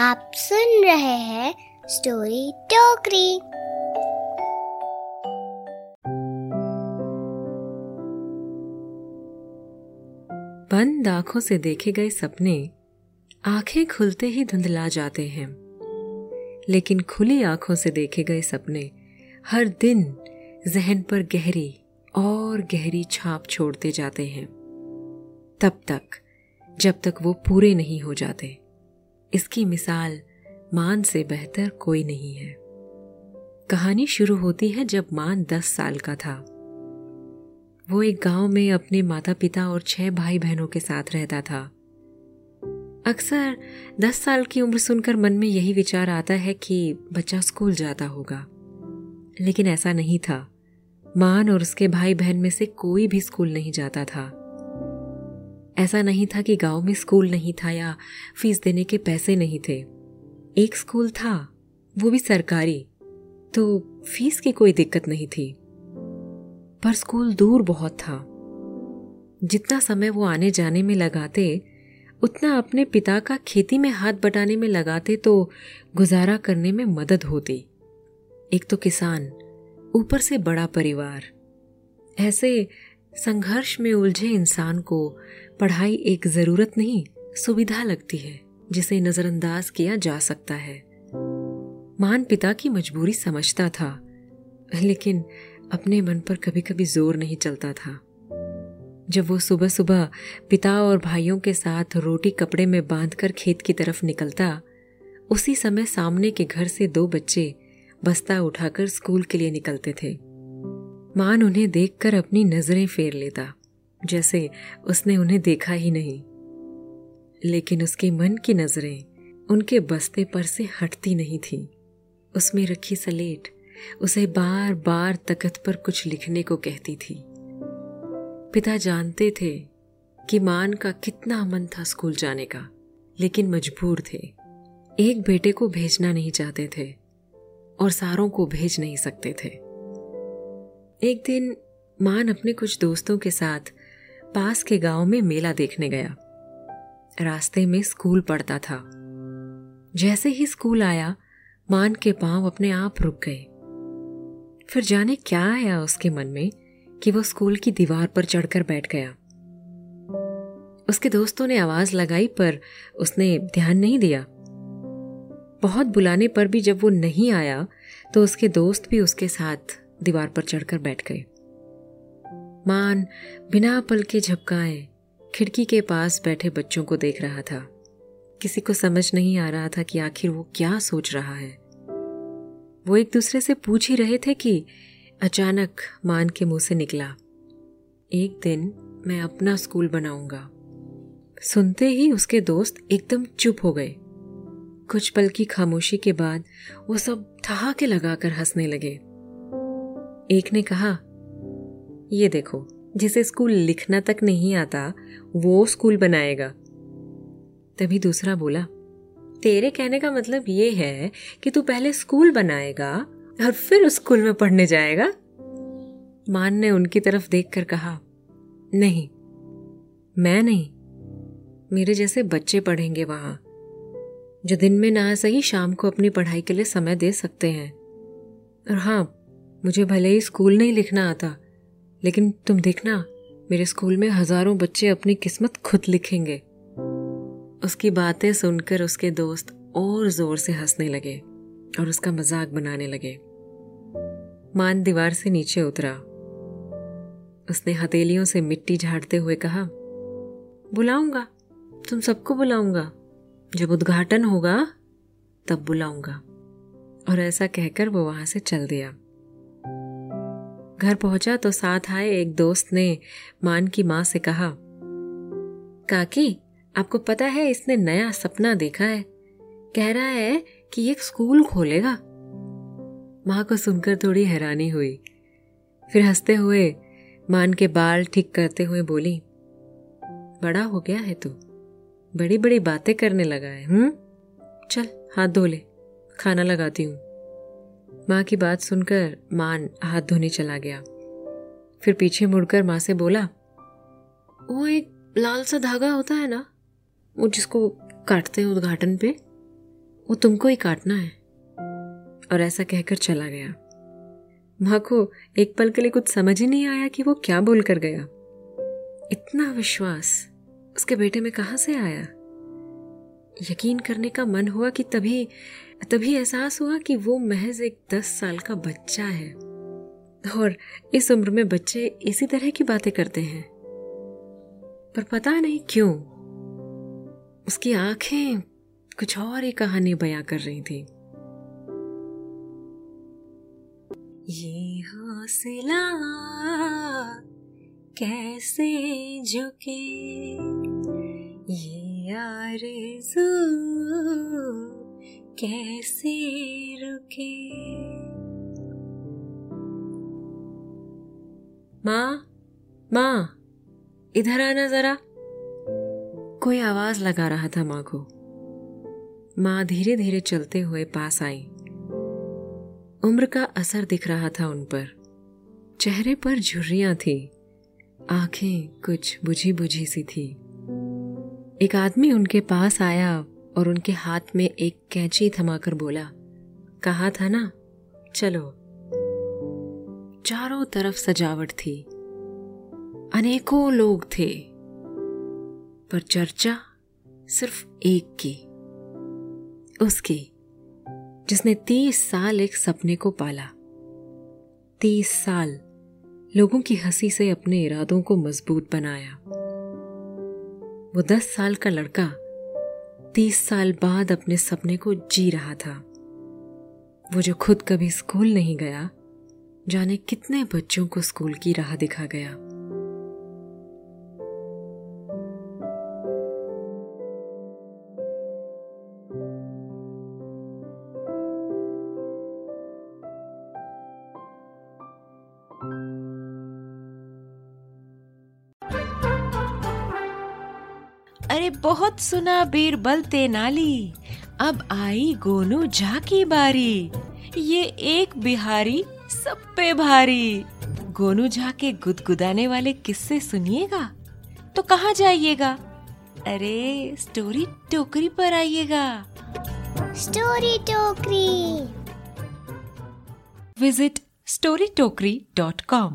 आप सुन रहे हैं स्टोरी टोकरी। बंद आँखों से देखे गए सपने आँखें खुलते ही धुंधला जाते हैं। लेकिन खुली आँखों से देखे गए सपने हर दिन जहन पर गहरी और गहरी छाप छोड़ते जाते हैं। तब तक, जब तक वो पूरे नहीं हो जाते। इसकी मिसाल मान से बेहतर कोई नहीं है। कहानी शुरू होती है जब मान दस साल का था। वो एक गाँव में अपने माता पिता और छह भाई बहनों के साथ रहता था। अक्सर दस साल की उम्र सुनकर मन में यही विचार आता है कि बच्चा स्कूल जाता होगा। लेकिन ऐसा नहीं था। मान और उसके भाई बहन में से कोई भी स्कूल नहीं जाता था। ऐसा नहीं था कि गाँव में स्कूल नहीं था या फ़ीस देने के पैसे नहीं थे। एक स्कूल था, वो भी सरकारी तो फ़ीस की कोई दिक्कत नहीं थी। पर स्कूल दूर बहुत था। जितना समय वो आने जाने में लगाते, उतना अपने पिता का खेती में हाथ बटाने में लगाते तो गुजारा करने में मदद होती। एक तो किसान, ऊपर से बड़ा परिवार। ऐसे संघर्ष में उलझे इंसान को पढ़ाई एक ज़रूरत नहीं, सुविधा लगती है, जिसे नजरअंदाज किया जा सकता है। मान पिता की मजबूरी समझता था, लेकिन अपने मन पर कभी कभी ज़ोर नहीं चलता था। जब वो सुबह सुबह पिता और भाइयों के साथ रोटी कपड़े में बांधकर खेत की तरफ़ निकलता, उसी समय सामने के घर से दो बच्चे बस्ता उठाकर स्कूल के लिए निकलते थे। मान उन्हें देखकर अपनी नज़रें फेर लेता, जैसे उसने उन्हें देखा ही नहीं। लेकिन उसके मन की नज़रें उनके बस्ते पर से हटती नहीं थी। उसमें रखी सलेट, उसे बार बार तकत पर कुछ लिखने को कहती थी। पिता जानते थे कि मान का कितना मन था स्कूल जाने का, लेकिन मजबूर थे। एक बेटे को भेजना नहीं चाहते थे और सारों को भेज नहीं सकते थे। एक दिन मान अपने कुछ दोस्तों के साथ पास के गाँव में मेला देखने गया। रास्ते में स्कूल पढ़ता था। जैसे ही स्कूल आया, मान के पाँव अपने आप रुक गए। फिर जाने क्या आया उसके मन में कि वो स्कूल की दीवार पर चढ़कर बैठ गया। उसके दोस्तों ने आवाज़ लगाई, पर उसने ध्यान नहीं दिया। बहुत बुलाने पर भी जब वो नहीं आया तो उसके दोस्त भी उसके साथ दीवार पर चढ़कर बैठ गए। मान बिना पल के झपकाए खिड़की के पास बैठे बच्चों को देख रहा था। किसी को समझ नहीं आ रहा था कि आखिर वो क्या सोच रहा है। वो एक दूसरे से पूछ ही रहे थे कि अचानक मान के मुँह से निकला, एक दिन मैं अपना स्कूल बनाऊँगा। सुनते ही उसके दोस्त एकदम चुप हो गए। कुछ पल की खामोशी के बाद वो सब ठहाके लगाकर हंसने लगे। एक ने कहा, ये देखो, जिसे स्कूल लिखना तक नहीं आता, वो स्कूल बनाएगा. तभी दूसरा बोला, तेरे कहने का मतलब ये है कि तू पहले स्कूल बनाएगा और फिर उस स्कूल में पढ़ने जाएगा? मान ने उनकी तरफ़ देखकर कहा, नहीं, मैं नहीं। मेरे जैसे बच्चे पढ़ेंगे वहाँ, जो दिन में ना सही शाम को अपनी पढ़ाई के लिए समय दे सकते हैं। और हाँ मुझे भले ही स्कूल नहीं लिखना आता, लेकिन तुम देखना, मेरे स्कूल में हज़ारों बच्चे अपनी किस्मत खुद लिखेंगे। उसकी बातें सुनकर उसके दोस्त और ज़ोर से हंसने लगे और उसका मज़ाक बनाने लगे। मान दीवार से नीचे उतरा। उसने हथेलियों से मिट्टी झाड़ते हुए कहा, बुलाऊँगा, तुम सबको बुलाऊँगा। जब उद्घाटन होगा, तब बुलाऊँगा। और ऐसा कहकर वो वहाँ से चल दिया। घर पहुँचा तो साथ आए एक दोस्त ने मान की माँ से कहा, काकी, आपको पता है इसने नया सपना देखा है। कह रहा है कि एक स्कूल खोलेगा माँ को सुनकर थोड़ी हैरानी हुई। फिर हँसते हुए मान के बाल ठीक करते हुए बोली, बड़ा हो गया है तू। बड़ी बड़ी बातें करने लगा है हम्म? चल, हाथ धो ले। खाना लगाती हूँ। माँ की बात सुनकर मान हाथ धोने चला गया। फिर पीछे मुड़कर माँ से बोला, वो एक लाल सा धागा होता है ना, वो जिसको काटते हैं उद्घाटन पे, वो तुमको ही काटना है। और ऐसा कहकर चला गया। माँ को एक पल के लिए कुछ समझ ही नहीं आया कि वो क्या बोल कर गया। इतना विश्वास उसके बेटे में कहाँ से आया? यकीन करने का मन हुआ कि तभी तभी एहसास हुआ कि वो महज एक दस साल का बच्चा है। और इस उम्र में बच्चे इसी तरह की बातें करते हैं। पर पता नहीं क्यों, उसकी आँखें कुछ और ही कहानी बयां कर रही थी। ये हौसला कैसे झुके, ये आरज़ू कैसे रुके? माँ माँ, इधर आना जरा। कोई आवाज़ लगा रहा था माँ को। माँ धीरे धीरे चलते हुए पास आई। उम्र का असर दिख रहा था उन पर। चेहरे पर झुर्रियाँ थी। आँखें कुछ बुझी बुझी सी थी। एक आदमी उनके पास आया। और उनके हाथ में एक कैंची थमाकर बोला, कहा था ना, चलो। चारों तरफ़ सजावट थी। अनेकों लोग थे, पर चर्चा सिर्फ़ एक की। उसकी, जिसने तीस साल एक सपने को पाला। तीस साल लोगों की हँसी से अपने इरादों को मज़बूत बनाया। वो दस साल का लड़का तीस साल बाद अपने सपने को जी रहा था। वो जो खुद कभी स्कूल नहीं गया, जाने कितने बच्चों को स्कूल की राह दिखा गया। अरे बहुत सुना बीरबल तेनाली। अब आई गोनू झा की बारी। ये एक बिहारी सब पे भारी। गोनू झा के गुदगुदाने वाले किस्से सुनिएगा? तो कहाँ जाइएगा? अरे स्टोरी टोकरी पर आइएगा। स्टोरी टोकरी। Visit storytokri.com